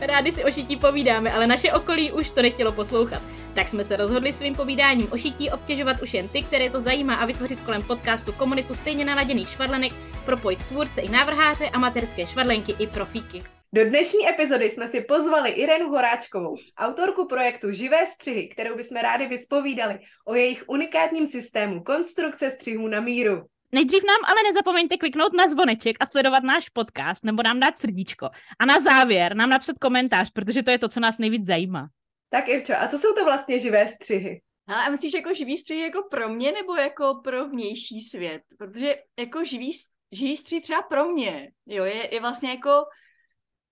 Rádi si o šití povídáme, ale naše okolí už to nechtělo poslouchat. Tak jsme se rozhodli svým povídáním o šití obtěžovat už jen ty, které to zajímá a vytvořit kolem podcastu komunitu stejně naladěných švadlenek, propojit tvůrce i návrháře, amatérské švadlenky i profíky. Do dnešní epizody jsme si pozvali Irenu Horáčkovou, autorku projektu Živé střihy, kterou bychom rádi vyspovídali o jejich unikátním systému konstrukce střihů na míru. Nejdřív nám ale nezapomeňte kliknout na zvoneček a sledovat náš podcast nebo nám dát srdíčko. A na závěr nám napsat komentář, protože to je to, co nás nejvíc zajímá. Tak Irčo, a co jsou to vlastně živé střihy? Ale a myslíš jako živý střih jako pro mě nebo jako pro vnější svět? Protože jako živý, živý střih třeba pro mě, jo, je, je vlastně jako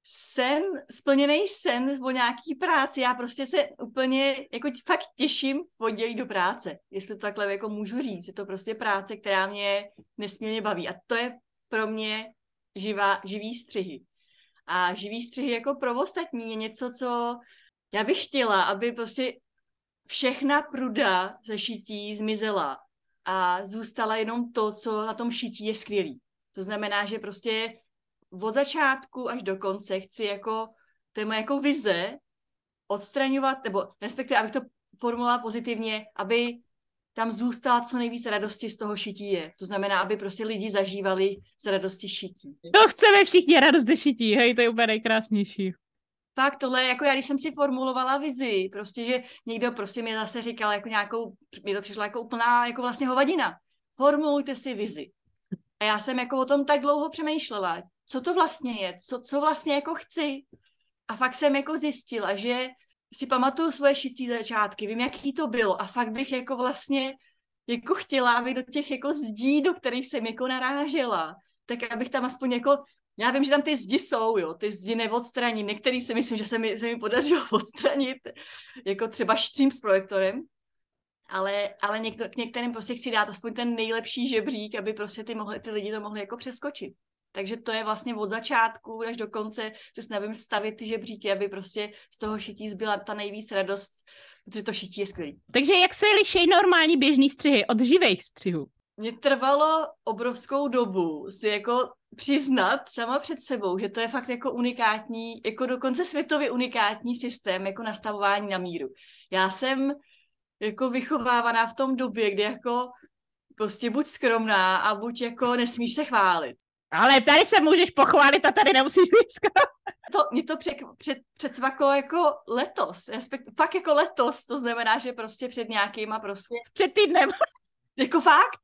sen, splněný sen o nějaký práci. Já prostě se úplně jako fakt těším v pondělí do práce, jestli to takhle jako můžu říct. Je to prostě práce, která mě nesmírně baví. A to je pro mě živá, živý střihy. A živý střihy jako pro ostatní je něco, co já bych chtěla, aby prostě všechna pruda ze šití zmizela a zůstala jenom to, co na tom šití je skvělý. To znamená, že prostě od začátku až do konce chci jako, to je moje jako vize, odstraňovat, nebo respektive, abych to formulovala pozitivně, aby tam zůstala co nejvíce radosti z toho šití je. To znamená, aby prostě lidi zažívali z radosti šití. To chceme všichni radost ze šití, hej, to je úplně nejkrásnější. Fakt tohle, jako já, když jsem si formulovala vizi, prostě, že někdo prostě mi zase říkal jako nějakou, mi to přišlo jako úplná, jako vlastně hovadina. Formulujte si vizi. A já jsem jako o tom tak dlouho přemýšlela, co to vlastně je, co, co vlastně jako chci. A fakt jsem jako zjistila, že si pamatuju svoje šicí začátky, vím, jaký to bylo a fakt bych jako vlastně jako chtěla, aby do těch jako zdí, do kterých jsem jako narážela, tak abych tam aspoň jako, já vím, že tam ty zdi jsou, jo, ty zdi neodstraním, některý si myslím, že se mi, se mi podařilo odstranit, jako třeba šicím s projektorem, ale, ale někdo, k některým prostě chci dát aspoň ten nejlepší žebřík, aby prostě ty, mohli, ty lidi to mohli jako přeskočit. Takže to je vlastně od začátku až do konce se snažím stavit ty žebříky, aby prostě z toho šití zbyla ta nejvíc radost, protože to šití je skvělý. Takže jak se liší normální běžný střihy od živých střihů? Mně trvalo obrovskou dobu si jako přiznat sama před sebou, že to je fakt jako unikátní, jako dokonce světově unikátní systém jako nastavování na míru. Já jsem jako vychovávaná v tom době, kdy jako prostě buď skromná a buď jako nesmíš se chválit. Ale tady se můžeš pochválit a tady nemusíš být skoro. To, mě to před, před, předsvaklo jako letos, respekt, fakt jako letos, to znamená, že prostě před nějakýma prostě, Před týdnem. jako fakt,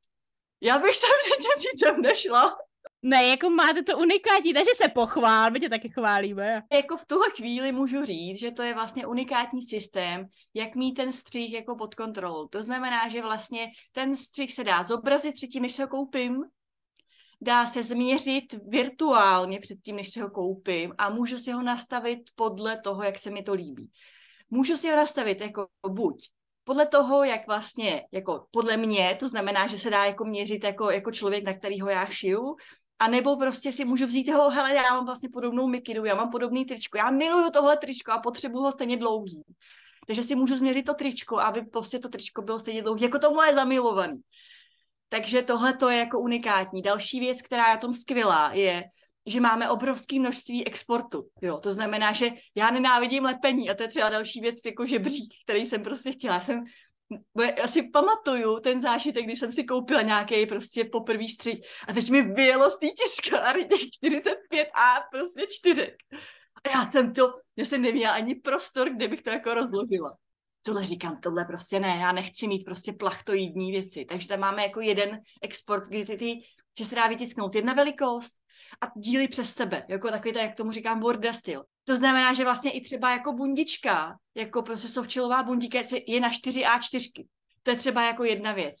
já bych sem před měsícem nešla. Ne, jako máte to unikátní, takže se pochvál, my tě taky chválíme. Jako v tuhle chvíli můžu říct, že to je vlastně unikátní systém, jak mít ten střih jako pod kontrolou. To znamená, že vlastně ten střih se dá zobrazit předtím, než se ho koupím, dá se změřit virtuálně předtím, než si ho koupím a můžu si ho nastavit podle toho, jak se mi to líbí. Můžu si ho nastavit jako buď podle toho, jak vlastně, jako podle mě, to znamená, že se dá jako měřit jako, jako člověk, na kterýho já šiju, a nebo prostě si můžu vzít toho, hele, já mám vlastně podobnou mikinu, já mám podobný tričko, já miluju tohle tričko a potřebuju ho stejně dlouhý. Takže si můžu změřit to tričko, aby prostě to tričko bylo stejně dlouhý, jako to moje zamilovaný. Takže tohle to je jako unikátní. Další věc, která je tom skvělá, je, že máme obrovské množství exportu. Jo, to znamená, že já nenávidím lepení a to je třeba další věc, jako žebřík, který jsem prostě chtěla. Já jsem já si pamatuju ten zážitek, když jsem si koupila nějaký prostě poprvý střih a teď mi vyjelo z té tiskárny těch 45A prostě čtyřek. A já jsem to, já jsem neměla ani prostor, kde bych to jako rozložila. Tohle říkám, tohle prostě ne, já nechci mít prostě plachtoidní věci. Takže tam máme jako jeden export, kdy ty, ty že se dá vytisknout jedna velikost a díly přes sebe, jako takový, jak tomu říkám, border styl. To znamená, že vlastně i třeba jako bundička, jako prostě sovčilová bundíka je na 4A4. To je třeba jako jedna věc.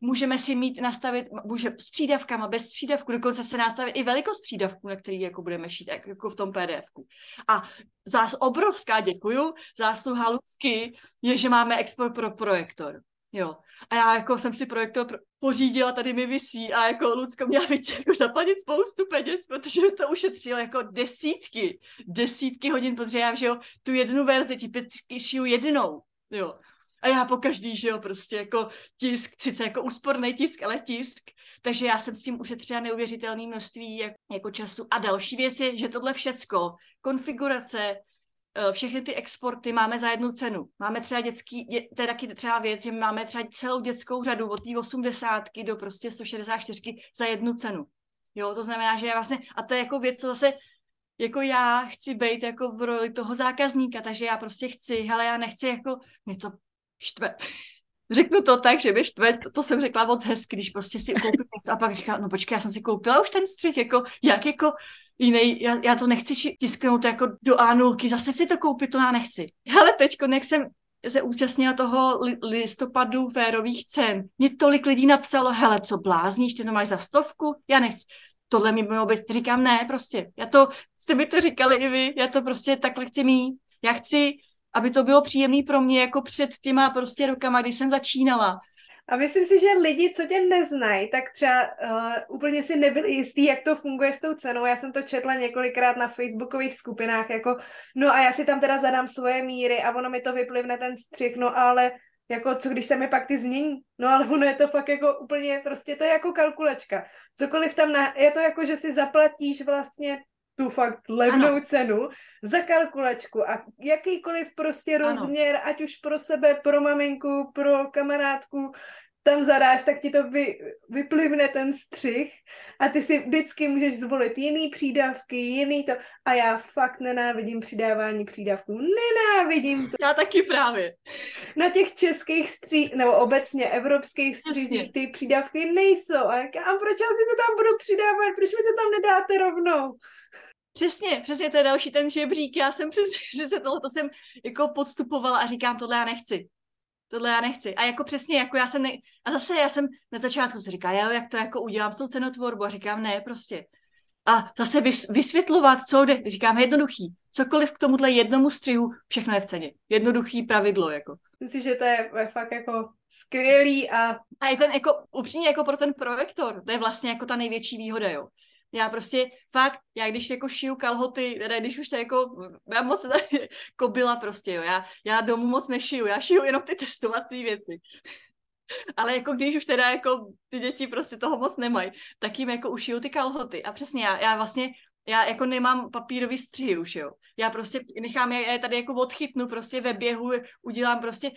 můžeme si mít nastavit, může s přídavkama, bez přídavku, dokonce se nastavit i velikost přídavku, na který jako budeme šít, jako v tom PDFku. A zás obrovská děkuju, zásluha Lucky je, že máme export pro projektor. Jo. A já jako jsem si projektor pořídila, tady mi visí a jako Lucko měla být jako zaplatit spoustu peněz, protože to ušetřilo jako desítky, desítky hodin, protože já, že jo, tu jednu verzi, ti šiju jednou, jo. A já po každý, že jo, prostě jako tisk, sice jako úsporný tisk, ale tisk. Takže já jsem s tím ušetřila neuvěřitelné množství jak, jako času. A další věc je, že tohle všecko, konfigurace, všechny ty exporty máme za jednu cenu. Máme třeba dětský, to je taky třeba věc, že máme třeba celou dětskou řadu od té 80 do prostě 164 za jednu cenu. Jo, to znamená, že já vlastně, a to je jako věc, co zase jako já chci být jako v roli toho zákazníka, takže já prostě chci, hele, já nechci jako, mě to štve. Řeknu to tak, že mě štve, to, to jsem řekla moc hezky, když prostě si koupím něco a pak říká, no počkej, já jsem si koupila už ten střih, jako, jak jako jiný, já, já to nechci tisknout jako do A0, zase si to koupit, to já nechci. Hele, teďko, jak jsem se účastnila toho li, listopadu férových cen, mě tolik lidí napsalo, hele, co blázníš, ty to máš za stovku, já nechci tohle mi mělo být, říkám ne, prostě, já to, jste mi to říkali i vy, já to prostě takhle chci mít, já chci aby to bylo příjemné pro mě jako před těma prostě rokama, kdy jsem začínala. A myslím si, že lidi, co tě neznají, tak třeba uh, úplně si nebyli jistý, jak to funguje s tou cenou. Já jsem to četla několikrát na facebookových skupinách, jako no a já si tam teda zadám svoje míry a ono mi to vyplivne ten střih, no ale jako co když se mi pak ty změní, no ale ono je to fakt jako úplně, prostě to je jako kalkulačka. Cokoliv tam, na, je to jako, že si zaplatíš vlastně tu fakt levnou ano. cenu za kalkulačku a jakýkoliv prostě rozměr, ano. ať už pro sebe, pro maminku, pro kamarádku, tam zadáš, tak ti to vy, vyplivne ten střih a ty si vždycky můžeš zvolit jiný přídavky, jiný to. A já fakt nenávidím přidávání přídavků. Nenávidím to. Já taky právě. Na těch českých střích, nebo obecně evropských střích, ty přídavky nejsou. A, jak, a proč já si to tam budu přidávat? Proč mi to tam nedáte rovnou? Přesně, přesně to je další ten žebřík. Já jsem přesně, že se tohle to jsem jako podstupovala a říkám, tohle já nechci. Tohle já nechci. A jako přesně, jako já jsem ne... A zase já jsem na začátku si říkala, jo, jak to jako udělám s tou cenotvorbu a říkám, ne, prostě. A zase vys- vysvětlovat, co jde, říkám jednoduchý. Cokoliv k tomuhle jednomu střihu, všechno je v ceně. Jednoduchý pravidlo, jako. Myslím, že to je fakt jako skvělý a... A je ten jako, upřímně jako pro ten projektor, to je vlastně jako ta největší výhoda, jo. Já prostě fakt, já když jako šiju kalhoty, teda když už se jako, já moc byla prostě, jo, já, já domů moc nešiju, já šiju jenom ty testovací věci. Ale jako když už teda jako ty děti prostě toho moc nemají, tak jim jako ušiju ty kalhoty. A přesně já, já vlastně já jako nemám papírový střihy už, jo. Já prostě nechám, já je tady jako odchytnu prostě ve běhu, udělám prostě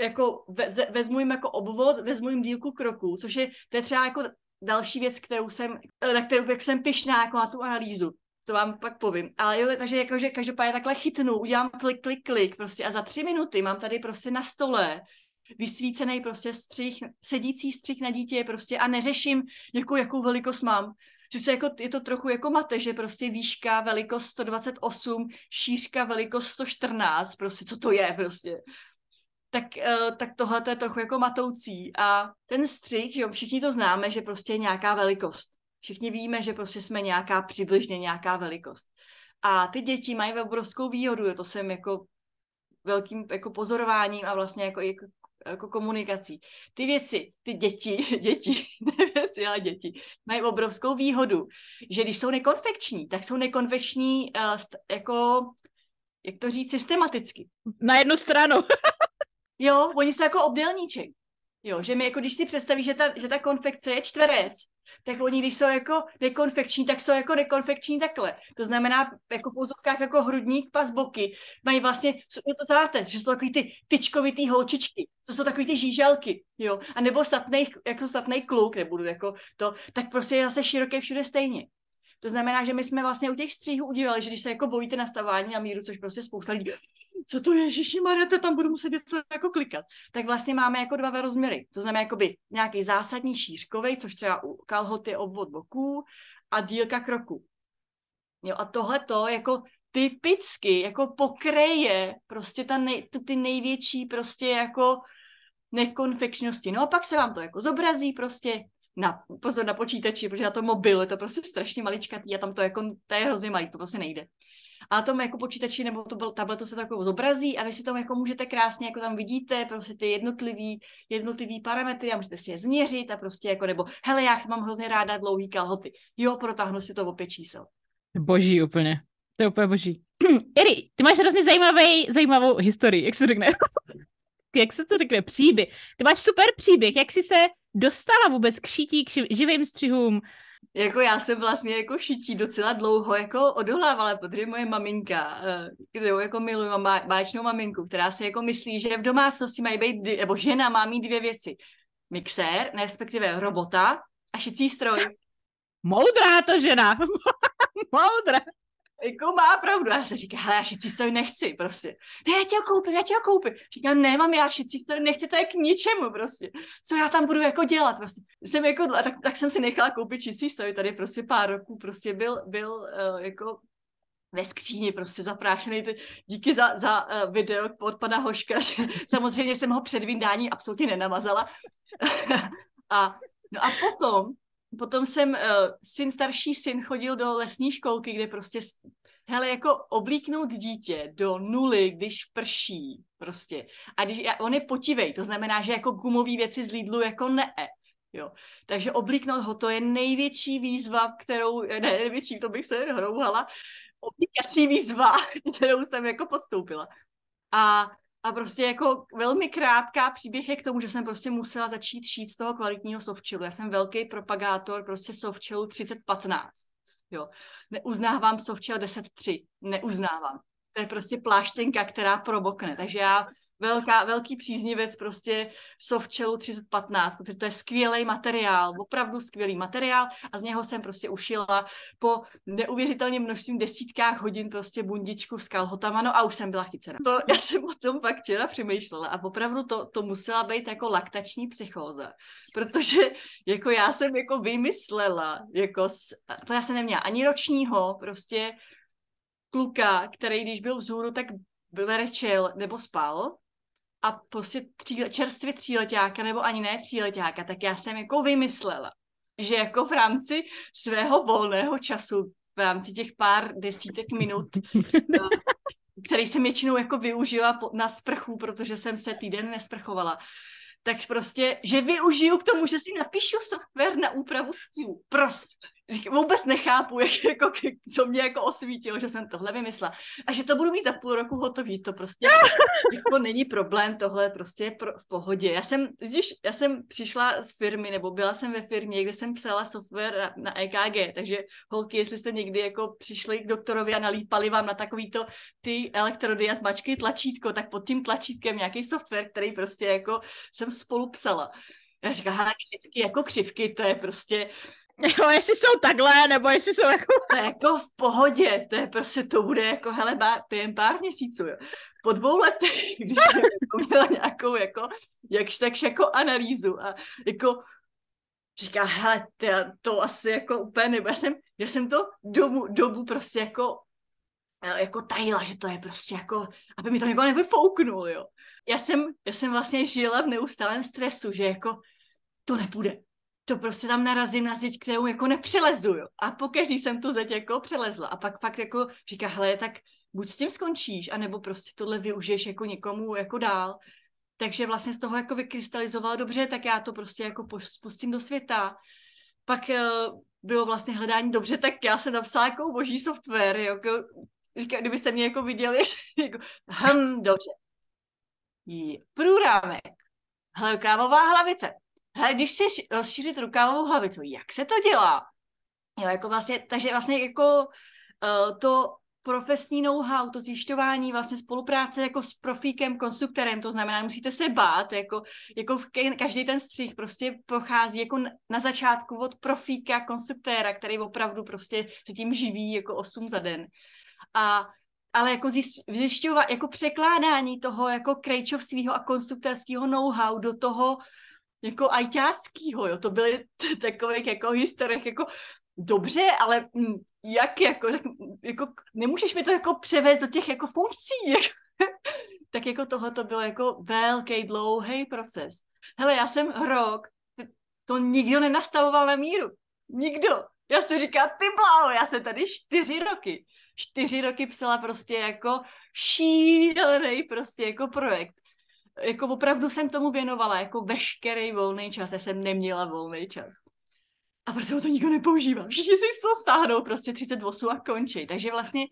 jako ve, vezmu jim jako obvod, vezmu jim dílku kroků, což je, to je třeba jako další věc, kterou jsem, na kterou jak jsem pišná jako na tu analýzu, to vám pak povím. Ale jo, takže jakože každopádně takhle chytnu, udělám klik, klik, klik prostě a za tři minuty mám tady prostě na stole vysvícený prostě střih, sedící střih na dítě prostě a neřeším, jakou, jakou velikost mám. Sice jako, je to trochu jako mate, že prostě výška velikost 128, šířka velikost 114, prostě co to je prostě tak, uh, tak tohle je trochu jako matoucí. A ten střih, jo, všichni to známe, že prostě je nějaká velikost. Všichni víme, že prostě jsme nějaká přibližně nějaká velikost. A ty děti mají obrovskou výhodu, je to jsem jako velkým jako pozorováním a vlastně jako, jako, jako komunikací. Ty věci, ty děti, děti, ne věci, ale děti, mají obrovskou výhodu, že když jsou nekonfekční, tak jsou nekonfekční uh, jako, jak to říct, systematicky. Na jednu stranu. Jo, oni jsou jako obdélníček. Jo, že mi jako když si představíš, že ta, že ta konfekce je čtverec, tak oni, když jsou jako nekonfekční, tak jsou jako nekonfekční takhle. To znamená, jako v úzovkách jako hrudník, pas, boky, mají vlastně, to znáte, že jsou takový ty tyčkovitý holčičky, to jsou takový ty žíželky, jo, a nebo statnej, jako statnej kluk, nebudu jako to, tak prostě je zase široké všude stejně. To znamená, že my jsme vlastně u těch stříhů udělali, že když se jako bojíte nastavání na míru, což prostě spousta lidí, co to je, Ježíši Marete, tam budu muset něco jako klikat. Tak vlastně máme jako dva rozměry. To znamená jakoby nějaký zásadní šířkový, což třeba u kalhoty obvod boků a dílka kroku. Jo, a tohle to jako typicky jako pokreje prostě ta nej, ty největší prostě jako nekonfekčnosti. No a pak se vám to jako zobrazí prostě na, pozor na počítači, protože na to mobil je to prostě strašně maličkatý a tam to jako, to je hrozně malý, to prostě nejde. A tom jako počítači nebo to byl tabletu se to jako zobrazí a vy si tam jako můžete krásně, jako tam vidíte, prostě ty jednotlivý, jednotlivý parametry a můžete si je změřit a prostě jako, nebo hele, já mám hrozně ráda dlouhý kalhoty. Jo, protáhnu si to o pět čísel. Boží úplně. To je úplně boží. Iri, ty máš hrozně zajímavý, zajímavou historii, jak se řekne. jak se to řekne? Příběh. Ty máš super příběh, jak jsi se dostala vůbec k šití, k živým střihům, jako já jsem vlastně jako šití docela dlouho jako odohlávala, protože moje maminka, eh, kterou jako miluji, mám báčnou maminku, která si jako myslí, že v domácnosti mají být, nebo žena má mít dvě věci. Mixér, respektive robota a šicí stroj. Moudrá to žena. Moudrá jako má pravdu. Já se hele, já šicí stroj nechci, prostě. Ne, já tě ho koupím, já tě ho koupím. Říkám, ne, mám já šicí stroj, nechci, to je k ničemu, prostě. Co já tam budu jako dělat, prostě. Jsem jako, tak, tak jsem si nechala koupit šicí stroj, tady prostě pár roků, prostě byl, byl uh, jako ve skříni prostě zaprášený. Díky za, za uh, video od pana Hoška, samozřejmě jsem ho před vydání absolutně nenamazala. a, no a potom potom jsem, uh, syn, starší syn chodil do lesní školky, kde prostě, hele, jako oblíknout dítě do nuly, když prší, prostě. A když, on je potivej, to znamená, že jako gumový věci z Lidlu jako ne. Jo. Takže oblíknout ho, to je největší výzva, kterou, ne, největší, to bych se hrouhala, oblíkací výzva, kterou jsem jako podstoupila. A a prostě jako velmi krátká příběh je k tomu, že jsem prostě musela začít šít z toho kvalitního softchillu. Já jsem velký propagátor prostě softchillu 3015. Jo. Neuznávám softchill 10.3. Neuznávám. To je prostě pláštěnka, která probokne. Takže já velká, velký příznivec prostě Softcellu 3015, protože to je skvělý materiál, opravdu skvělý materiál a z něho jsem prostě ušila po neuvěřitelně množstvím desítkách hodin prostě bundičku s kalhotama, no a už jsem byla chycena. To, já jsem o tom pak včera přemýšlela a opravdu to, to musela být jako laktační psychóza, protože jako já jsem jako vymyslela, jako, to já jsem neměla ani ročního, prostě kluka, který když byl vzhůru, tak brečel nebo spal a prostě tří, čerstvě tříletáka, nebo ani ne tříletáka, tak já jsem jako vymyslela, že jako v rámci svého volného času, v rámci těch pár desítek minut, eh, který jsem většinou jako využila na sprchu, protože jsem se týden nesprchovala, tak prostě, že využiju k tomu, že si napíšu software na úpravu stílu. Prostě říkám, vůbec nechápu, jak, jako, co mě jako osvítilo, že jsem tohle vymyslela. A že to budu mít za půl roku hotový, to prostě jako není problém, tohle prostě je pro, v pohodě. Já jsem, když já jsem přišla z firmy, nebo byla jsem ve firmě, kde jsem psala software na, na EKG, takže holky, jestli jste někdy jako přišli k doktorovi a nalípali vám na takovýto ty elektrody a zmačky tlačítko, tak pod tím tlačítkem nějaký software, který prostě jako jsem spolu psala. Já říkám, křivky jako křivky, to je prostě, Jo, jestli jsou takhle, nebo jestli jsou jako... To je jako v pohodě, to je prostě, to bude jako, hele, během pár měsíců, jo. Po dvou letech, když jsem jako měla nějakou, jako, jakž takž jako analýzu a jako říká, hele, to, to asi jako úplně nebo já jsem, já jsem to dobu, dobu prostě jako jako tajila, že to je prostě jako, aby mi to někdo nevyfouknul, jo. Já jsem, já jsem vlastně žila v neustálém stresu, že jako to nepůjde, to prostě tam narazím na zeď, kterou jako nepřelezu, jo. A pokaždý jsem tu zeď jako přelezla. A pak fakt jako říká, hele, tak buď s tím skončíš, anebo prostě tohle využiješ jako někomu jako dál. Takže vlastně z toho jako vykrystalizovalo dobře, tak já to prostě jako spustím do světa. Pak uh, bylo vlastně hledání dobře, tak já jsem napsala jako boží software, jako, říká, kdybyste mě jako viděli, jako, hm, dobře. Průrámek, hele, kávová hlavice, hele, když chceš rozšířit rukávovou hlavicu, jak se to dělá? Jo, jako vlastně, takže vlastně jako uh, to profesní know-how, to zjišťování, vlastně spolupráce jako s profíkem, konstruktorem, to znamená, musíte se bát, jako, jako každý ten střih prostě pochází jako na začátku od profíka, konstruktéra, který opravdu prostě se tím živí jako 8 za den. A ale jako zjišťovat, jako překládání toho jako krejčovského a konstruktorského know-how do toho jako ajťáckýho, jo, to byly takových jako historiek, jako dobře, ale hm, jak jako, jako nemůžeš mi to jako převést do těch jako funkcí, tak jako tohle to bylo jako velký, dlouhý proces. Hele, já jsem rok, to nikdo nenastavoval na míru. Nikdo. Já si říkám, ty bláho, já jsem tady čtyři roky. Čtyři roky psala prostě jako šílený prostě jako projekt. Jako opravdu jsem tomu věnovala jako veškerý volný čas. Já jsem neměla volný čas. A prostě ho to nikdo nepoužívá. Všichni si to stáhnou prostě 38 a končí. Takže vlastně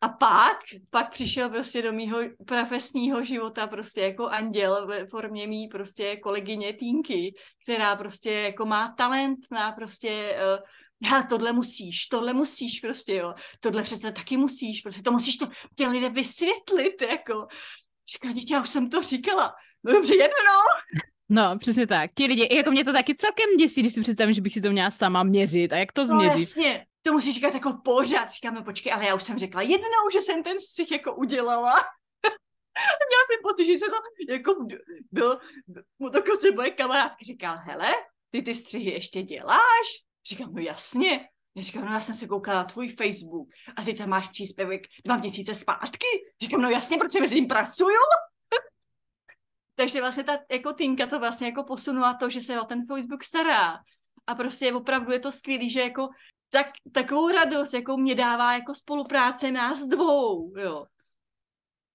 a pak, pak přišel prostě do mýho profesního života prostě jako anděl ve formě mý prostě kolegyně Týnky, která prostě jako má talent na prostě uh, já, tohle musíš, tohle musíš prostě, jo, tohle přece taky musíš, prostě to musíš to těm lidé vysvětlit, jako. Říká, dítě, já už jsem to říkala. No dobře, jednou. No, přesně tak. Ti lidi, jako mě to taky celkem děsí, když si představím, že bych si to měla sama měřit a jak to změřit. No jasně, to musíš říkat jako pořád. Říkám, no počkej, ale já už jsem řekla jednou, že jsem ten střih jako udělala. A měla jsem pocit, že se to jako byl, mu dokonce moje kamarádka říkala, hele, ty ty střihy ještě děláš? Říkám, no jasně. Já říkám, no já jsem se koukala na tvůj Facebook a ty tam máš příspěvek dva měsíce zpátky. Říkám, no jasně, protože mezi ním pracuju. Takže vlastně ta jako Tinka to vlastně jako posunula to, že se o ten Facebook stará. A prostě opravdu je to skvělý, že jako tak, takovou radost, jakou mě dává jako spolupráce nás dvou, jo.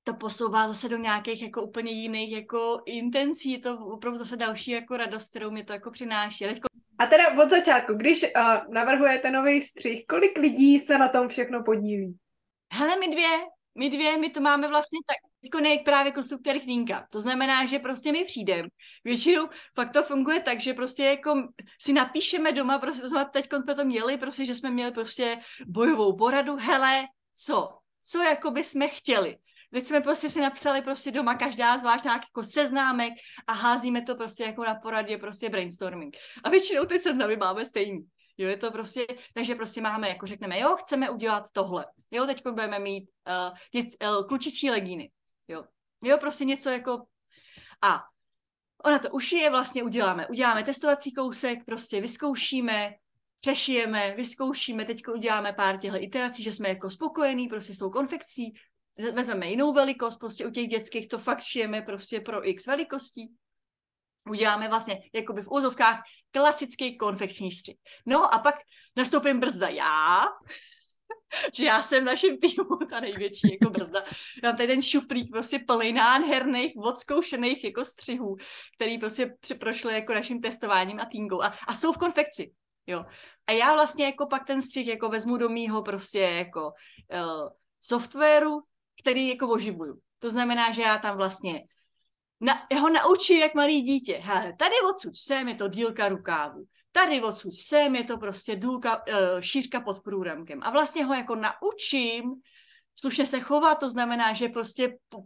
To posouvá zase do nějakých jako úplně jiných jako intencí, je to opravdu zase další jako radost, kterou mi to jako přináší. A, teďko... a teda od začátku, když uh, navrhujete nový střih, kolik lidí se na tom všechno podílí? Hele, my dvě, my dvě, my to máme vlastně tak, jako nejak právě konstruktér Chlínka. To znamená, že prostě my přijdeme. Většinou fakt to funguje tak, že prostě jako si napíšeme doma, prostě to znamená, teď jsme to měli, prostě, že jsme měli prostě bojovou poradu, hele, co? Co jako by jsme chtěli? Teď jsme prostě si napsali prostě doma každá zvlášť nějaký jako seznámek a házíme to prostě jako na poradě prostě brainstorming. A většinou ty seznamy máme stejný. Jo, je to prostě, takže prostě máme, jako řekneme, jo, chceme udělat tohle. Jo, teď budeme mít uh, děc, uh, klučičí legíny. Jo. jo, prostě něco jako... A ona to ušije, vlastně uděláme. Uděláme testovací kousek, prostě vyzkoušíme, přešijeme, vyzkoušíme, teď uděláme pár těchto iterací, že jsme jako spokojení prostě s tou konfekcí, vezmeme jinou velikost, prostě u těch dětských to fakt šijeme prostě pro x velikostí, uděláme vlastně jakoby v úzovkách klasický konfekční střih. No a pak nastoupím brzda já, že já jsem naším týmu ta největší jako brzda. Mám tady ten šuplík prostě plný nádherných, odzkoušených jako střihů, který prostě prošly jako naším testováním a týngou a, a jsou v konfekci. Jo. A já vlastně jako pak ten střih jako vezmu do mýho prostě jako uh, softwaru, který jako oživuju. To znamená, že já tam vlastně na, ho naučím jak malý dítě. Hele, tady odsud sem je to dílka rukávu tady odsud sem je to prostě důlka, uh, šířka pod průramkem. A vlastně ho jako naučím slušně se chovat, to znamená, že prostě uh,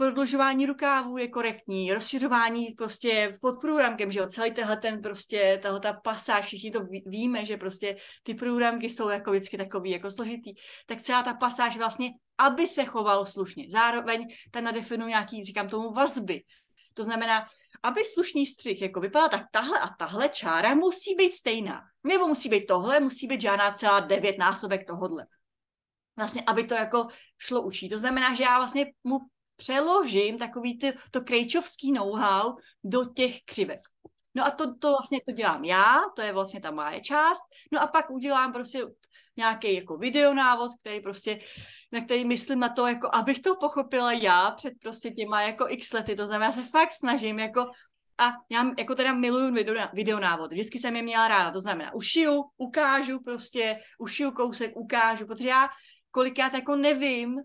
prodlužování rukávů je korektní, rozšiřování prostě pod průramkem, že jo, celý tenhle ten prostě, tahle ta pasáž, všichni to víme, že prostě ty průramky jsou jako vždycky takový jako složitý, tak celá ta pasáž vlastně, aby se choval slušně. Zároveň ta nadefinuje nějaký, říkám tomu, vazby. To znamená, aby slušný střih jako vypadal, tak tahle a tahle čára musí být stejná. Nebo musí být tohle, musí být žádná celá devět násobek tohodle. Vlastně, aby to jako šlo učit. To znamená, že já vlastně mu přeložím takový ty, to krejčovský know-how do těch křivek. No a to, to vlastně to dělám já, to je vlastně ta moje část. No a pak udělám prostě nějaký jako videonávod, který prostě na který myslím na to, jako abych to pochopila já před prostě těma jako x lety, to znamená, já se fakt snažím jako a já jako teda miluju video, videonávod. Vždycky jsem je měla ráda, to znamená ušiju, ukážu prostě, ušiju kousek, ukážu, protože já kolikrát jako nevím,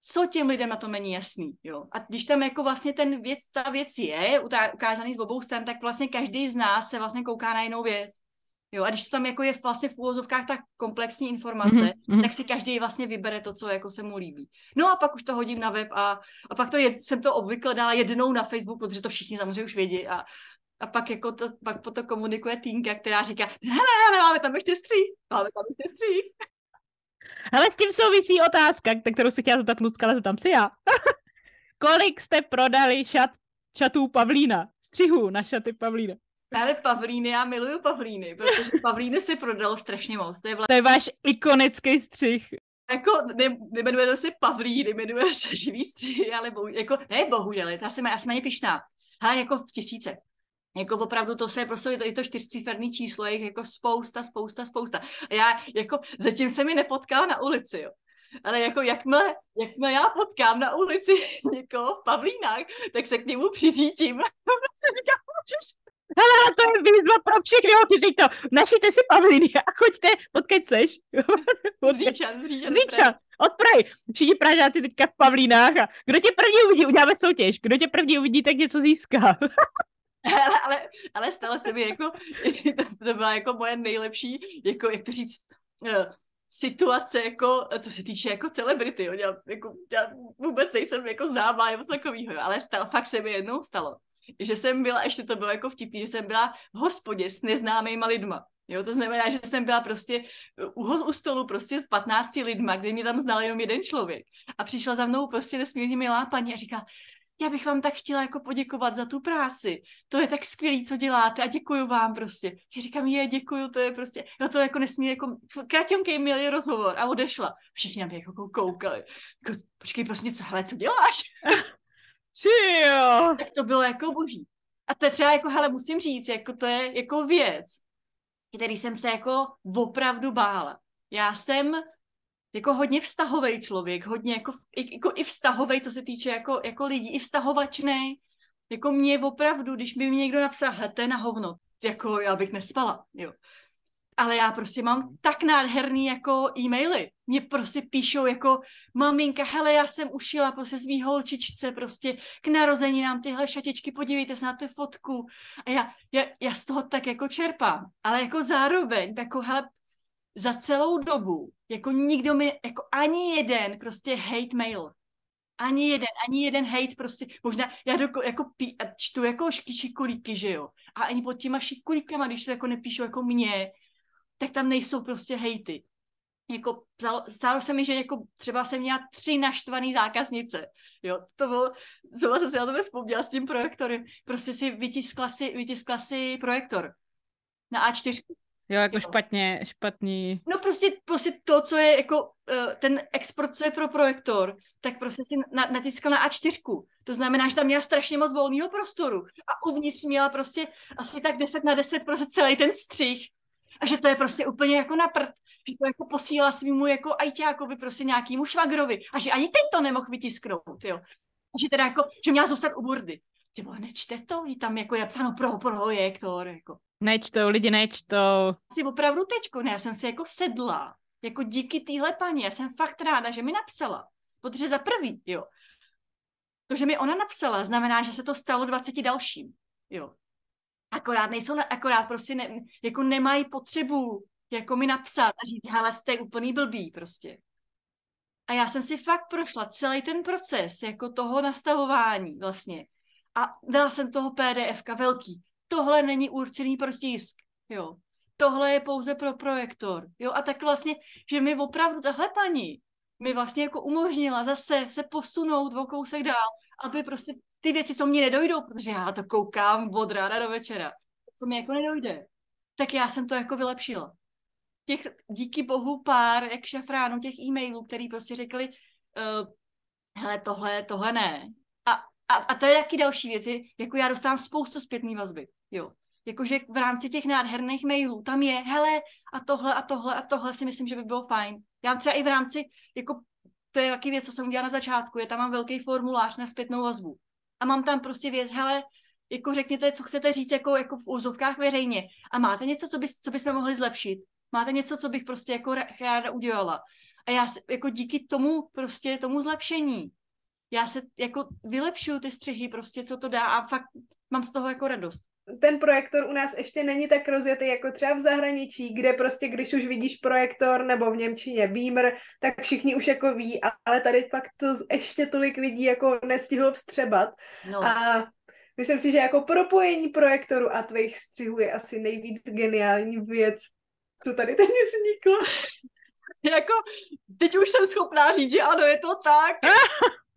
co těm lidem na to není jasný, jo. A když tam jako vlastně ten věc, ta věc je ukázaný z obou stran, tak vlastně každý z nás se vlastně kouká na jinou věc. Jo, a když to tam jako je vlastně v úvozovkách tak komplexní informace, mm-hmm. tak si každý vlastně vybere to, co jako se mu líbí. No a pak už to hodím na web a, a pak to je, jsem to obvykle dala jednou na Facebook, protože to všichni samozřejmě už vědí a, a pak jako to, pak po to komunikuje Týnka, která říká, hele, hele, máme tam ještě střih, máme tam ještě střih. Hele, s tím souvisí otázka, kterou se chtěla zeptat Lucka, ale tam si já. Kolik jste prodali šat, šatů Pavlína? Střihů na šaty Pavlína? Ale Pavlíny, já miluju Pavlíny, protože Pavlíny si prodalo strašně moc. To je, vlastně... to je váš ikonický střih. jako ne, nemenuje to se Pavlín, jmenuje se živý střihy, ale bohu, jako, ne bohužel, já jsem, já jsem na ně pišná. Ale jako v tisíce. Jako opravdu to se prostě, je to, čtyřciferný číslo, je jako spousta, spousta, spousta. A já jako zatím se mi nepotkala na ulici, jo. Ale jako jakmile, jakmile já potkám na ulici někoho v Pavlínách, tak se k němu přiřítím. říkám, Hele, to je výzva pro všechny řík to, našite si Pavlíny a choďte, odkud seš. Od Prahy. Všichni Pražáci teďka v Pavlínách a kdo tě první uvidí, uděláme soutěž. Kdo tě první uvidí, tak něco získá. Ale, ale, ale stalo se mi jako, to, to byla jako moje nejlepší, jako jak to říct, uh, situace, jako, co se týče jako celebrity, jo. Já, jako, já vůbec nejsem jako známá nebo takového, ale stalo, fakt se mi jednou stalo, že jsem byla, ještě to bylo jako vtipný, že jsem byla v hospodě s neznámýma lidma. Jo, to znamená, že jsem byla prostě u, u stolu prostě s 15 lidma, kde mě tam znal jenom jeden člověk. A přišla za mnou prostě nesmírně milá paní a říká, já bych vám tak chtěla jako poděkovat za tu práci. To je tak skvělý, co děláte a děkuju vám prostě. Já říkám, je, děkuju, to je prostě, jo, to jako nesmí, jako, kratěnkej milý rozhovor a odešla. Všichni na mě jako koukali. Jako, počkej, prostě, co, hele, co děláš? jo. Tak to bylo jako boží. A to je třeba jako, hele, musím říct, jako to je jako věc, který jsem se jako opravdu bála. Já jsem jako hodně vztahový člověk, hodně jako, jako i vztahový, co se týče jako, jako lidí, i vztahovačný. Jako mě opravdu, když by mi někdo napsal, hele, to je na hovno, jako já bych nespala, jo. Ale já prostě mám tak nádherný jako e-maily. Mě prostě píšou jako maminka, hele, já jsem ušila prostě svý holčičce prostě k narozeninám tyhle šatičky, podívejte se na tu fotku. A já, já, já z toho tak jako čerpám. Ale jako zároveň, jako hele, za celou dobu, jako nikdo mi, jako ani jeden prostě hate mail. Ani jeden, ani jeden hate prostě, možná, já do, jako pí, čtu jako šikulíky, že jo, a ani pod těma šikulíkama, když to jako nepíšou jako mě, tak tam nejsou prostě hejty. Jako, stálo se mi, že jako třeba jsem měla tři naštvaný zákaznice. Jo, to bylo, znovu jsem si na to vzpomněla s tím projektorem. Prostě si vytiskla si, vytiskla si projektor na A4 Jo, jako jo. špatně, špatný. No prostě, prostě to, co je jako uh, ten export, co je pro projektor, tak prostě si na, natiskal na A4. To znamená, že tam měla strašně moc volného prostoru. A uvnitř měla prostě asi tak 10 na 10 prostě celý ten střih. A že to je prostě úplně jako na prd. Že to jako posílá svýmu jako ajťákovi prostě nějakýmu švagrovi. A že ani ten to nemohl vytisknout, jo. A že teda jako, že měla zůstat u burdy. Ty vole, nečte to? Je tam jako je napsáno pro projektor, jako. Nečtou, lidi nečtou. Si opravdu teďko, ne, já jsem si jako sedla, jako díky téhle paní, já jsem fakt ráda, že mi napsala. Protože za prvý, jo, to, že mi ona napsala, znamená, že se to stalo 20 dalším, jo. Akorát nejsou, akorát prostě ne, jako nemají potřebu jako mi napsat a říct, hele, jste úplný blbý prostě. A já jsem si fakt prošla celý ten proces jako toho nastavování vlastně. A dala jsem toho PDFka velký tohle není určený pro tisk, jo. Tohle je pouze pro projektor, jo. A tak vlastně, že mi opravdu tahle paní mi vlastně jako umožnila zase se posunout o kousek dál, aby prostě ty věci, co mě nedojdou, protože já to koukám od rána do večera, co mi jako nedojde, tak já jsem to jako vylepšila. Těch díky bohu pár, jak šafránů, těch e-mailů, který prostě řekli, uh, hele, tohle, tohle ne. A, a, to je taky další věci, jako já dostávám spoustu zpětné vazby. Jo. Jakože v rámci těch nádherných mailů tam je, hele, a tohle a tohle a tohle si myslím, že by bylo fajn. Já třeba i v rámci, jako to je taky věc, co jsem udělala na začátku, je tam mám velký formulář na zpětnou vazbu. A mám tam prostě věc, hele, jako řekněte, co chcete říct jako, jako v úzovkách veřejně. A máte něco, co, by, co bychom mohli zlepšit? Máte něco, co bych prostě jako ráda udělala? A já jako díky tomu prostě tomu zlepšení, já se jako vylepšuju ty střihy prostě, co to dá a fakt mám z toho jako radost ten projektor u nás ještě není tak rozjetý jako třeba v zahraničí, kde prostě, když už vidíš projektor nebo v Němčině Beamer, tak všichni už jako ví, ale tady fakt to ještě tolik lidí jako nestihlo vstřebat. No. A myslím si, že jako propojení projektoru a tvých střihů je asi nejvíc geniální věc, co tady teď vzniklo. jako, teď už jsem schopná říct, že ano, je to tak.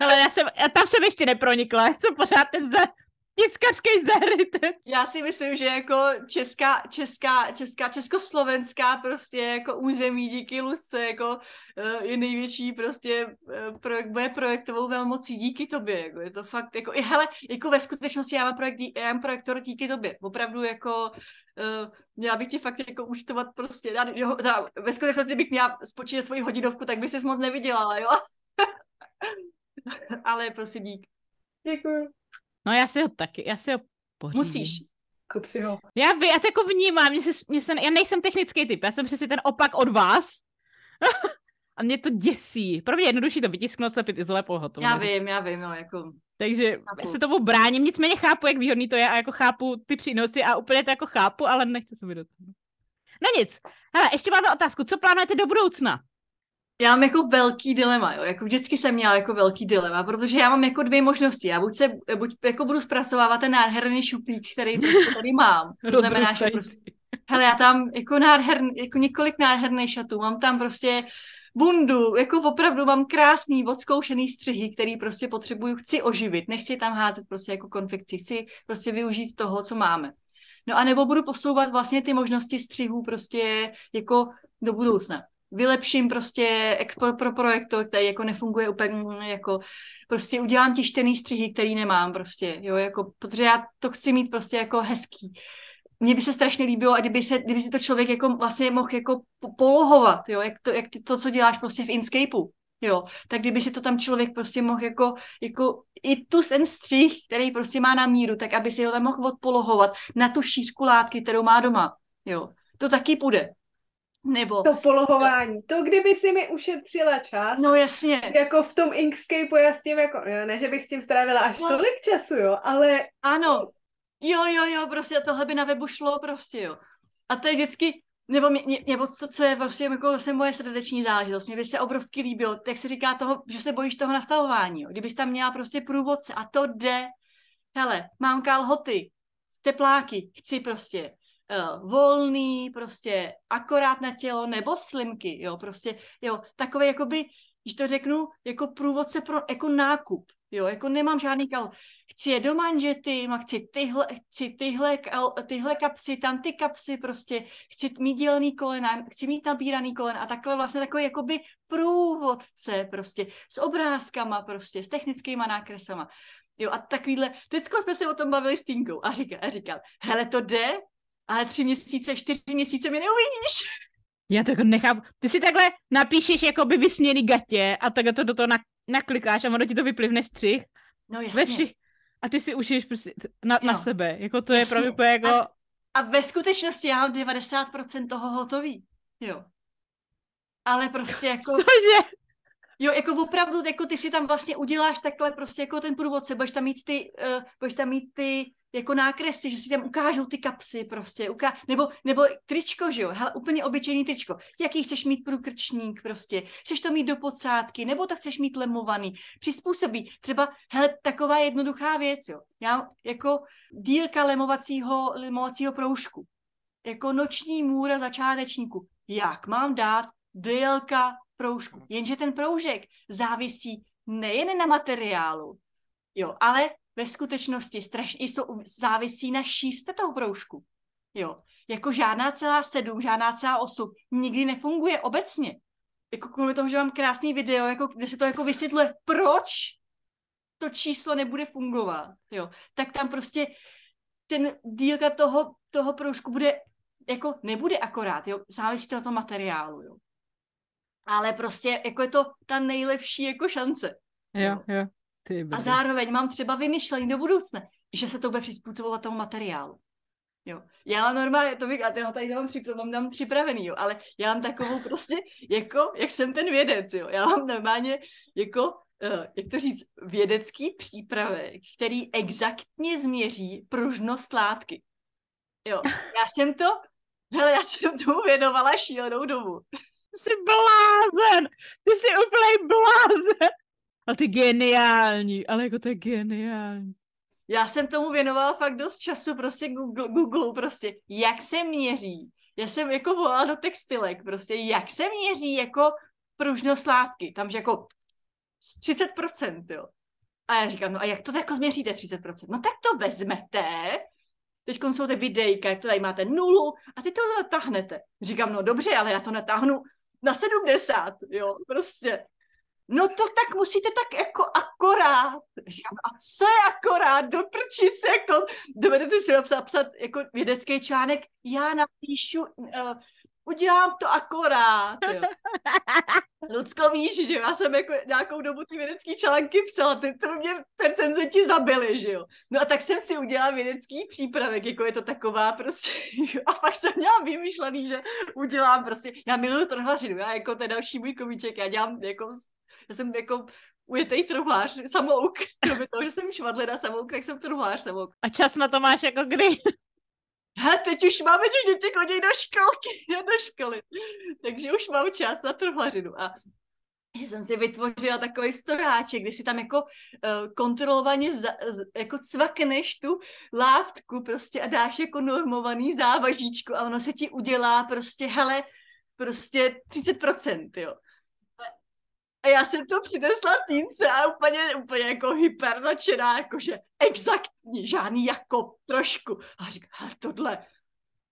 Ale já jsem, já tam jsem ještě nepronikla, já jsem pořád ten za, tiskařský zahrytec. Já si myslím, že jako česká, česká, česká, československá prostě jako území díky Luce jako uh, je největší prostě uh, projekt, bude projektovou velmocí díky tobě, jako je to fakt, jako, i hele, jako ve skutečnosti já mám, projekt, já mám projektor díky tobě, opravdu jako uh, měla bych ti fakt jako účtovat prostě, já, jo, teda, ve skutečnosti bych měla spočítat svoji hodinovku, tak by si moc nevydělala, jo. Ale prostě dík. Děkuji. No já si ho taky, já si ho pořídím. Musíš. Kup si ho. Já, vy, já to jako vnímám, mě se, mě se, já nejsem technický typ, já jsem přesně ten opak od vás. a mě to děsí. Pro mě je jednodušší to vytisknout, slepit, izolépou, hotovo. Já vím, já vím, no, jako... Takže chápu. já se tomu bráním, nicméně chápu, jak výhodný to je a jako chápu ty přínosy a úplně to jako chápu, ale nechci se mi do toho. No nic. Hele, ještě máme otázku. Co plánujete do budoucna? Já mám jako velký dilema, jo, jako vždycky jsem měla jako velký dilema, protože já mám jako dvě možnosti, já buď se, buď jako budu zpracovávat ten nádherný šuplík, který prostě tady mám, to znamená, že prostě, hele, já tam jako nádherný, jako několik nádherných šatů, mám tam prostě bundu, jako opravdu mám krásný, odzkoušený střihy, který prostě potřebuju, chci oživit, nechci tam házet prostě jako konfekci, chci prostě využít toho, co máme. No a nebo budu posouvat vlastně ty možnosti střihů prostě jako do budoucna vylepším prostě export pro projektor, který jako nefunguje úplně jako prostě udělám tištěný střihy, který nemám prostě, jo, jako, protože já to chci mít prostě jako hezký. Mně by se strašně líbilo, a kdyby se, kdyby se to člověk jako vlastně mohl jako polohovat, jo, jak to, jak ty, to, co děláš prostě v Inkscapeu, jo, tak kdyby si to tam člověk prostě mohl jako, jako i tu ten střih, který prostě má na míru, tak aby si ho tam mohl odpolohovat na tu šířku látky, kterou má doma, jo. To taky půjde. Nebo... To polohování. To, kdyby si mi ušetřila čas. No jasně. Jako v tom Inkscapeu já s tím jako, ne, že bych s tím strávila až no. tolik času, jo, ale... Ano. Jo, jo, jo, prostě tohle by na webu šlo prostě, jo. A to je vždycky, nebo, mě, nebo co, co je prostě jako zase moje srdeční záležitost. Mně by se obrovsky líbilo, jak se říká toho, že se bojíš toho nastavování, jo. Kdybys tam měla prostě průvodce a to jde. Hele, mám kalhoty, tepláky, chci prostě uh, volný, prostě akorát na tělo, nebo slimky, jo, prostě, jo, takové jakoby, když to řeknu, jako průvodce pro jako nákup, jo, jako nemám žádný kal, chci je do manžety, má chci tyhle, chci tyhle, tyhle kapsy, tam ty kapsy, prostě chci mít dělený kolena, chci mít nabíraný kolen a takhle vlastně takový jakoby průvodce prostě s obrázkama prostě, s technickýma nákresama. Jo, a takovýhle, teďko jsme se o tom bavili s Tinkou a říkal, a říkal, hele, to jde, ale tři měsíce, čtyři měsíce mi neuvidíš. Já to jako nechápu. Ty si takhle napíšeš jako by vysněný gatě a takhle to do toho naklikáš a ono ti to vyplivne střih. No jasně. Ve všich, a ty si užiješ prostě na, na sebe. Jako to jasně. je pro mě jako... A, a ve skutečnosti já mám 90% toho hotový. Jo. Ale prostě jako... Cože? Jo, jako opravdu, jako ty si tam vlastně uděláš takhle prostě jako ten průvodce, budeš tam mít ty, uh, budeš tam mít ty jako nákresy, že si tam ukážou ty kapsy prostě, uká... nebo, nebo tričko, že jo, hele, úplně obyčejný tričko. Jaký chceš mít průkrčník prostě, chceš to mít do podsádky, nebo to chceš mít lemovaný, přizpůsobí. Třeba, hele, taková jednoduchá věc, jo. Já jako dílka lemovacího, lemovacího proužku, jako noční můra začátečníku. Jak mám dát délka proužku? Jenže ten proužek závisí nejen na materiálu, jo, ale ve skutečnosti strašně jsou, závisí na šířce toho proužku. Jo. Jako žádná celá sedm, žádná celá osm nikdy nefunguje obecně. Jako kvůli toho, že mám krásný video, jako, kde se to jako vysvětluje, proč to číslo nebude fungovat. Jo. Tak tam prostě ten dílka toho, toho proužku bude, jako nebude akorát, jo. Závisí to na tom materiálu, jo. Ale prostě jako je to ta nejlepší jako šance. Jo, jo. Ty a zároveň mám třeba vymyšlení do budoucna, že se to bude přizpůsobovat tomu materiálu. Jo. Já mám normálně, to bych, a toho tady mám, to mám tam připravený, jo, ale já mám takovou prostě, jako, jak jsem ten vědec, jo. Já mám normálně, jako, uh, jak to říct, vědecký přípravek, který exaktně změří pružnost látky. Jo. Já jsem to, hele, já jsem tomu věnovala šílenou dobu. Jsi blázen! Ty jsi úplně blázen! A ty geniální, ale jako to je geniální. Já jsem tomu věnovala fakt dost času, prostě Google, Google prostě, jak se měří. Já jsem jako volala do textilek, prostě, jak se měří jako pružnost látky. Tam, že jako 30%, jo. A já říkám, no a jak to jako změříte 30%? No tak to vezmete, teď jsou ty videjka, jak to tady máte nulu a ty to natáhnete. Říkám, no dobře, ale já to natáhnu na 70, jo, prostě. No to tak musíte tak jako akorát. Říkám, a co je akorát? Do prčice, jako, dovedete si napsat, psat jako vědecký článek, já napíšu, uh, udělám to akorát. Jo. Lucko, víš, že já jsem jako nějakou dobu ty vědecký články psala, ty, to mě recenzenti zabili, že jo. No a tak jsem si udělala vědecký přípravek, jako je to taková prostě, a pak jsem měla vymyšlený, že udělám prostě, já miluju trhlařinu, já jako ten další můj komiček, já dělám jako, já jsem jako ujetej truhlář, samouk, kromě toho, že jsem švadlina samouk, tak jsem truhlář samouk. A čas na to máš jako kdy? A teď už máme, že děti chodí do školky, do školy. Takže už mám čas na truhlařinu. A že jsem si vytvořila takový storáček, kde si tam jako uh, kontrolovaně za, z, jako cvakneš tu látku prostě a dáš jako normovaný závažíčku a ono se ti udělá prostě, hele, prostě 30%, jo. A já jsem to přinesla týmce a úplně, úplně jako hypernačená, jakože exaktní, žádný jako trošku. A říká, tohle,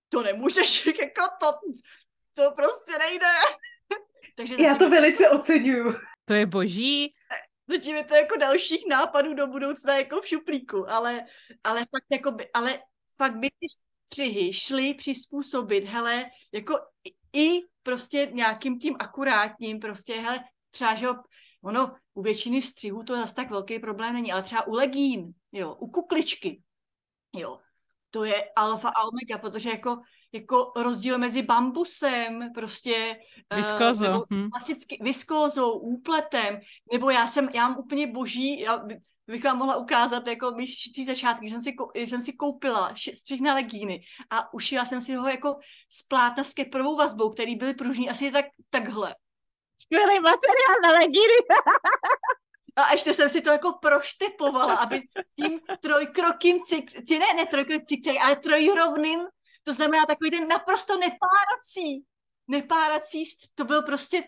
to nemůžeš, jako to, to prostě nejde. Takže já to velice oceňuju. To je boží. Zatím je to jako dalších nápadů do budoucna jako v šuplíku, ale, ale fakt jako by, ale fakt by ty střihy šly přizpůsobit, hele, jako i, i prostě nějakým tím akurátním, prostě, hele, třeba, že ono u většiny střihů to zase tak velký problém není, ale třeba u legín, jo, u kukličky, jo, to je alfa a omega, protože jako, jako rozdíl mezi bambusem, prostě eh, Viskózou. Uh, hm. klasicky viskózou, úpletem, nebo já jsem, já mám úplně boží, já bych vám mohla ukázat jako myšící začátky, jsem si, jsem si koupila střih na legíny a ušila jsem si ho jako z plátna s keprovou vazbou, který byly pružní asi tak, takhle skvělý materiál na legíny. A ještě jsem si to jako proštepovala, aby tím trojkrokým cik, ty ne, ne trojkrokým cik, ale trojrovným, to znamená takový ten naprosto nepárací, nepárací, to byl prostě,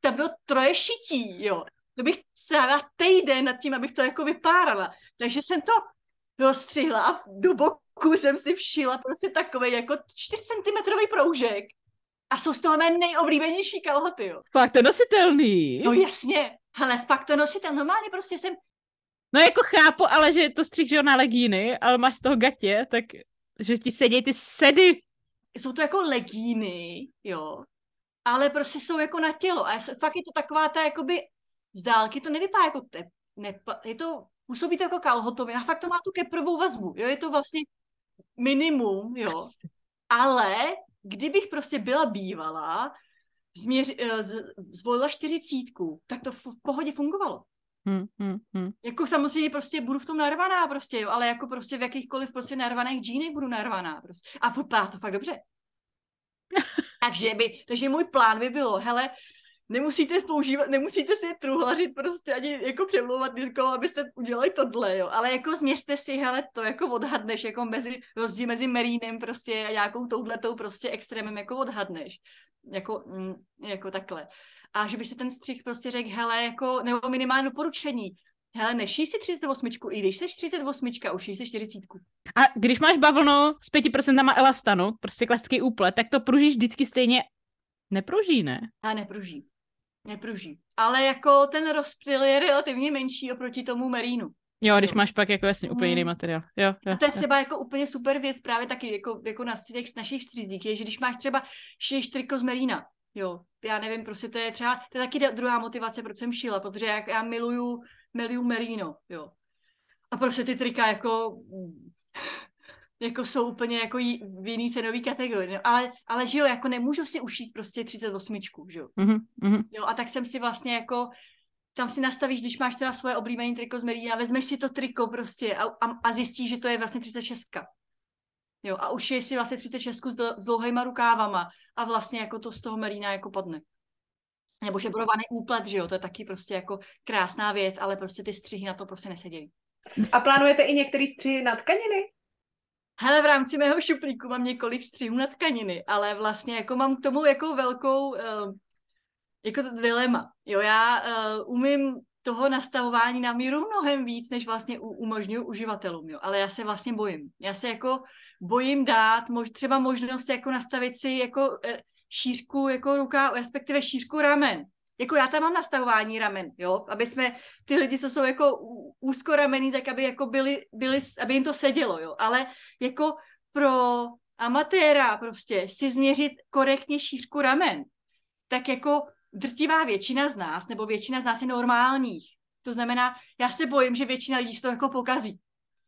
to bylo troje šití, jo. To bych strávila týden nad tím, abych to jako vypárala. Takže jsem to rozstřihla a do boku jsem si všila prostě takový jako 4 cm proužek a jsou z toho mé nejoblíbenější kalhoty, jo. Fakt to nositelný. No jasně, ale fakt to nositel. Normálně prostě jsem... No jako chápu, ale že to střih, že na legíny, ale máš z toho gatě, tak že ti sedí ty sedy. Jsou to jako legíny, jo, ale prostě jsou jako na tělo. A fakt je to taková ta, jakoby, z dálky to nevypadá jako te, ne, je to, působí to jako kalhotovina, a fakt to má tu keprovou vazbu, jo, je to vlastně minimum, jo. Ale kdybych prostě byla bývalá, změři, eh, z, zvolila čtyřicítku, tak to v, v pohodě fungovalo. Hmm, hmm, hmm. Jako samozřejmě prostě budu v tom narvaná prostě, jo, ale jako prostě v jakýchkoliv prostě narvaných džínech budu narvaná prostě. A vypadá to fakt dobře. takže, by, takže můj plán by bylo, hele, nemusíte používat, nemusíte si truhlařit prostě ani jako přemlouvat někoho, abyste udělali tohle, jo. Ale jako změřte si, hele, to jako odhadneš, jako mezi, rozdíl mezi merínem prostě a nějakou touhletou prostě extrémem jako odhadneš. Jako, mm, jako takhle. A že by se ten střih prostě řekl, hele, jako, nebo minimálně doporučení, hele, nešij si 38, i když jsi 38, ušij si 40. A když máš bavlnu s 5% elastanu, prostě klasický úplet, tak to pružíš vždycky stejně Nepruží, ne? A nepruží nepruží. Ale jako ten rozptyl je relativně menší oproti tomu merínu. Jo, když máš pak jako jasně úplně jiný hmm. materiál. Jo, jo, a to je třeba jako úplně super věc právě taky jako, jako na těch našich střízích, je, že když máš třeba šiješ triko z merína, jo, já nevím, prostě to je třeba, to je taky druhá motivace, proč jsem šila, protože já, já miluju, miluju merino, jo. A prostě ty trika jako jako jsou úplně jako jí, v jiný cenový kategorii. No, ale, ale že jo, jako nemůžu si ušít prostě 38, že jo. Mm-hmm. Jo, a tak jsem si vlastně jako tam si nastavíš, když máš teda svoje oblíbené triko z Merina, vezmeš si to triko prostě a, a, a zjistíš, že to je vlastně 36. Jo, a už je si vlastně 36 s, dl- s dlouhýma rukávama a vlastně jako to z toho Merina jako padne. Nebo žebrovaný úplet, že jo, to je taky prostě jako krásná věc, ale prostě ty střihy na to prostě nesedějí. A plánujete i některý střihy na tkaniny? Hele, v rámci mého šuplíku mám několik střihů na tkaniny, ale vlastně jako mám k tomu jako velkou uh, jako dilema. Jo, já uh, umím toho nastavování na míru mnohem víc, než vlastně umožňuji uživatelům, jo. Ale já se vlastně bojím. Já se jako bojím dát mož, třeba možnost jako nastavit si jako e, šířku jako ruka, respektive šířku ramen. Jako já tam mám nastavování ramen, jo, aby jsme ty lidi, co jsou jako úzkoramený, tak aby jako byli, byli, aby jim to sedělo, jo. Ale jako pro amatéra prostě si změřit korektně šířku ramen, tak jako drtivá většina z nás, nebo většina z nás je normálních. To znamená, já se bojím, že většina lidí z toho jako pokazí.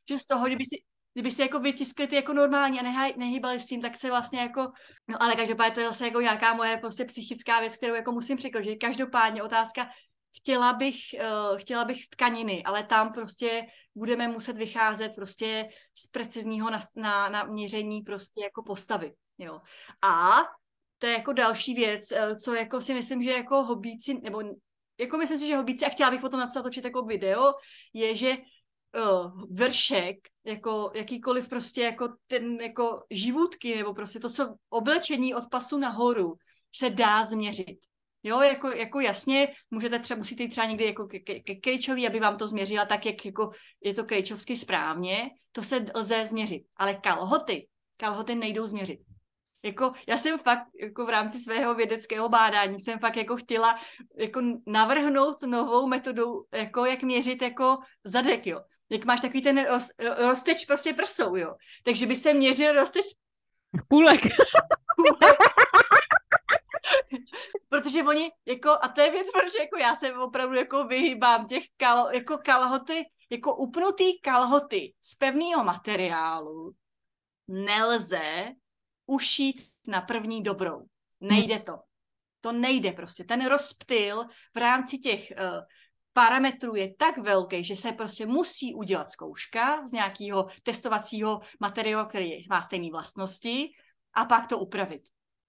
Že z toho, kdyby si, kdyby si jako vytiskli ty jako normální a nehaj, nehýbali s tím, tak se vlastně jako, no ale každopádně to je zase jako nějaká moje prostě psychická věc, kterou jako musím překročit. Každopádně otázka, chtěla bych, uh, chtěla bych tkaniny, ale tam prostě budeme muset vycházet prostě z precizního na, na, na měření prostě jako postavy, jo. A to je jako další věc, uh, co jako si myslím, že jako hobíci, nebo jako myslím si, že hobíci, a chtěla bych potom napsat točit jako video, je, že uh, vršek, jako jakýkoliv prostě jako ten jako živutky, nebo prostě to, co oblečení od pasu nahoru se dá změřit. Jo, jako, jako jasně, můžete třeba, musíte jít třeba někdy jako ke, ke, Krejčovi, aby vám to změřila tak, jak jako je to Krejčovsky správně, to se lze změřit. Ale kalhoty, kalhoty nejdou změřit. Jako, já jsem fakt, jako v rámci svého vědeckého bádání, jsem fakt jako chtěla jako navrhnout novou metodu, jako jak měřit jako zadek, jo. Jak máš takový ten roz, rozteč prostě prsou, jo. Takže by se měřil rozteč... Půlek. Půlek. Protože oni, jako, a to je věc, proč jako já se opravdu jako vyhýbám těch kal, jako kalhoty, jako upnutý kalhoty z pevného materiálu nelze ušít na první dobrou. Nejde to. To nejde prostě. Ten rozptyl v rámci těch uh, parametrů je tak velký, že se prostě musí udělat zkouška z nějakého testovacího materiálu, který má stejné vlastnosti a pak to upravit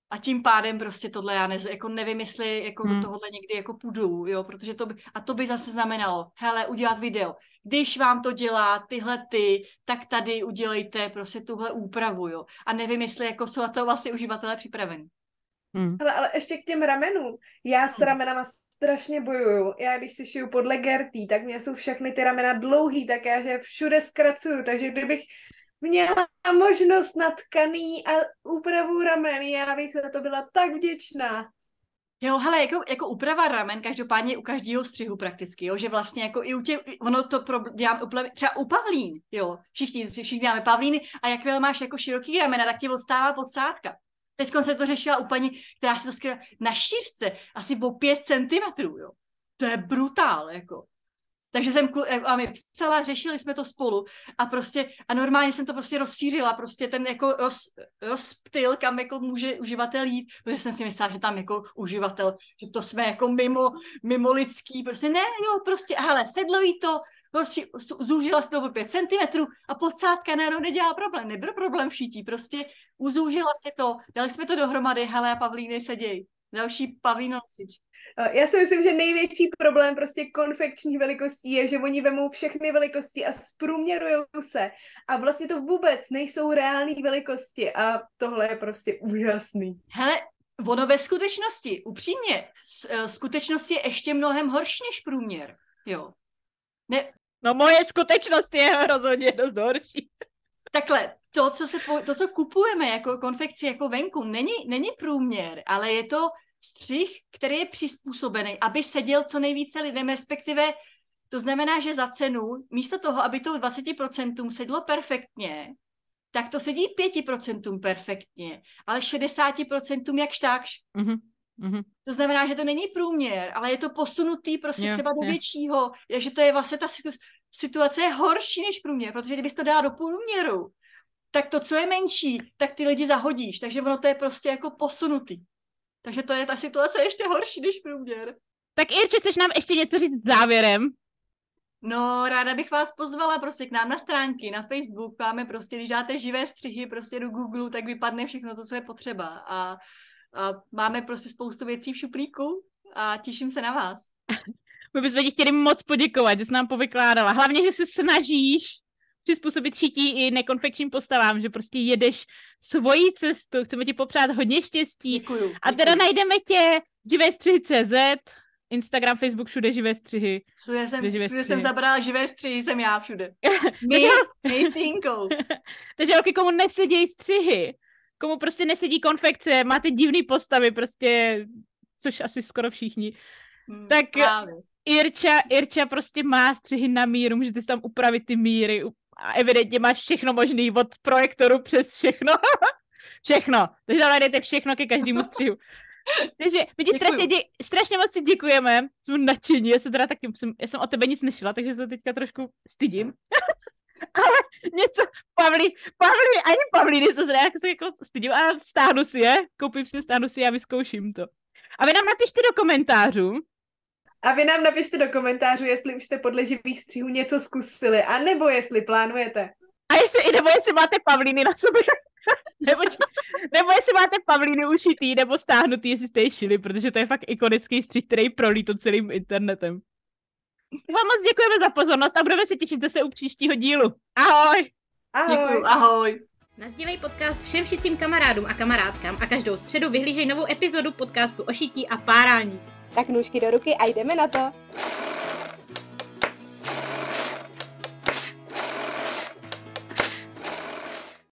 a tím pádem prostě tohle já ne, jako nevím, jestli jako hmm. do tohohle někdy jako půjdu, jo, protože to by, a to by zase znamenalo, hele, udělat video. Když vám to dělá tyhle ty, tak tady udělejte prostě tuhle úpravu, jo. A nevím, jestli jako jsou na to vlastně uživatelé připraveni. Hmm. Ale, ale ještě k těm ramenům. Já s hmm. ramenama strašně bojuju. Já když si šiju podle Gertý, tak mě jsou všechny ty ramena dlouhý, tak já že všude zkracuju, takže kdybych měla možnost na tkaný a úpravu ramen. Já bych za to byla tak vděčná. Jo, hele, jako, jako úprava ramen, každopádně u každého střihu prakticky, jo, že vlastně jako i u těch, ono to pro, dělám úplně, třeba u pavlín, jo, všichni, všichni děláme pavlíny a jakmile máš jako široký ramena, tak ti odstává podsádka. Teď se to řešila u paní, která se to skryla na šířce, asi o 5 centimetrů, jo. To je brutál, jako. Takže jsem a my psala, řešili jsme to spolu a prostě a normálně jsem to prostě rozšířila, prostě ten jako roz, rozptyl, kam jako může uživatel jít, protože jsem si myslela, že tam jako uživatel, že to jsme jako mimo, mimo lidský, prostě ne, jo, prostě, hele, sedlový to, prostě zúžila se to o 5 cm a podsádka najednou nedělá problém, nebyl problém všítí, prostě uzúžila se to, dali jsme to dohromady, hele a Pavlíny seděj. Další pavlínosič. Já si myslím, že největší problém prostě konfekčních velikostí je, že oni vemou všechny velikosti a zprůměrují se a vlastně to vůbec nejsou reální velikosti a tohle je prostě úžasný. Hele, ono ve skutečnosti, upřímně, e, skutečnost je ještě mnohem horší než průměr, jo. Ne... No moje skutečnost je rozhodně dost horší. Takhle, to, co, se, to, co kupujeme jako konfekci jako venku, není, není průměr, ale je to střih, který je přizpůsobený, aby seděl co nejvíce lidem, respektive to znamená, že za cenu, místo toho, aby to 20% sedlo perfektně, tak to sedí 5% perfektně, ale 60% jak štákš. Mm-hmm. Mm-hmm. To znamená, že to není průměr, ale je to posunutý prostě yeah, třeba do yeah. většího, že to je vlastně ta situace je horší než průměr, protože kdybys to dala do průměru, tak to, co je menší, tak ty lidi zahodíš, takže ono to je prostě jako posunutý. Takže to je ta situace ještě horší než průměr. Tak Irče, chceš nám ještě něco říct závěrem? No, ráda bych vás pozvala prostě k nám na stránky, na Facebook. Máme prostě, když dáte živé střihy prostě do Google, tak vypadne všechno to, co je potřeba. A máme prostě spoustu věcí v šuplíku a těším se na vás. My bychom ti chtěli moc poděkovat, že jsi nám povykládala. Hlavně, že se snažíš přizpůsobit šití i nekonfekčním postavám, že prostě jedeš svoji cestu, chceme ti popřát hodně štěstí. Děkuju, děkuju. A teda najdeme tě v CZ, Instagram, Facebook, všude živé střihy. Všude jsem, Kde živé všude střihy. jsem zabrala živé střihy, jsem já všude. My, Takže- my s Týnkou. Takže holky, komu nesedějí střihy, komu prostě nesedí konfekce, máte divný postavy, prostě, což asi skoro všichni. Hmm, Tak- právě. Irča, Irča prostě má střihy na míru, můžete si tam upravit ty míry a evidentně máš všechno možný od projektoru přes všechno. všechno. Takže tam najdete všechno ke každému střihu. Takže my ti strašně, dě, strašně moc si děkujeme, jsme nadšení, já jsem teda taky, jsem, já jsem o tebe nic nešla, takže se teďka trošku stydím. Ale něco, Pavlí, Pavlí, ani Pavlíny se zde, jak se jako stydím a stáhnu si je, koupím si, stáhnu si je a vyzkouším to. A vy nám napište do komentářů, A vy nám napište do komentářů, jestli už jste podle živých střihů něco zkusili, anebo jestli plánujete. A jestli, i nebo jestli máte pavlíny na sobě. nebo, nebo jestli máte pavlíny ušitý nebo stáhnutý, jestli jste je šili, protože to je fakt ikonický střih, který prolítl celým internetem. Vám moc děkujeme za pozornost a budeme se těšit zase u příštího dílu. Ahoj! Ahoj! Děkuju, ahoj. Nazdívej podcast všem šicím kamarádům a kamarádkám a každou středu vyhlížej novou epizodu podcastu o šití a párání. Tak nůžky do ruky a jdeme na to.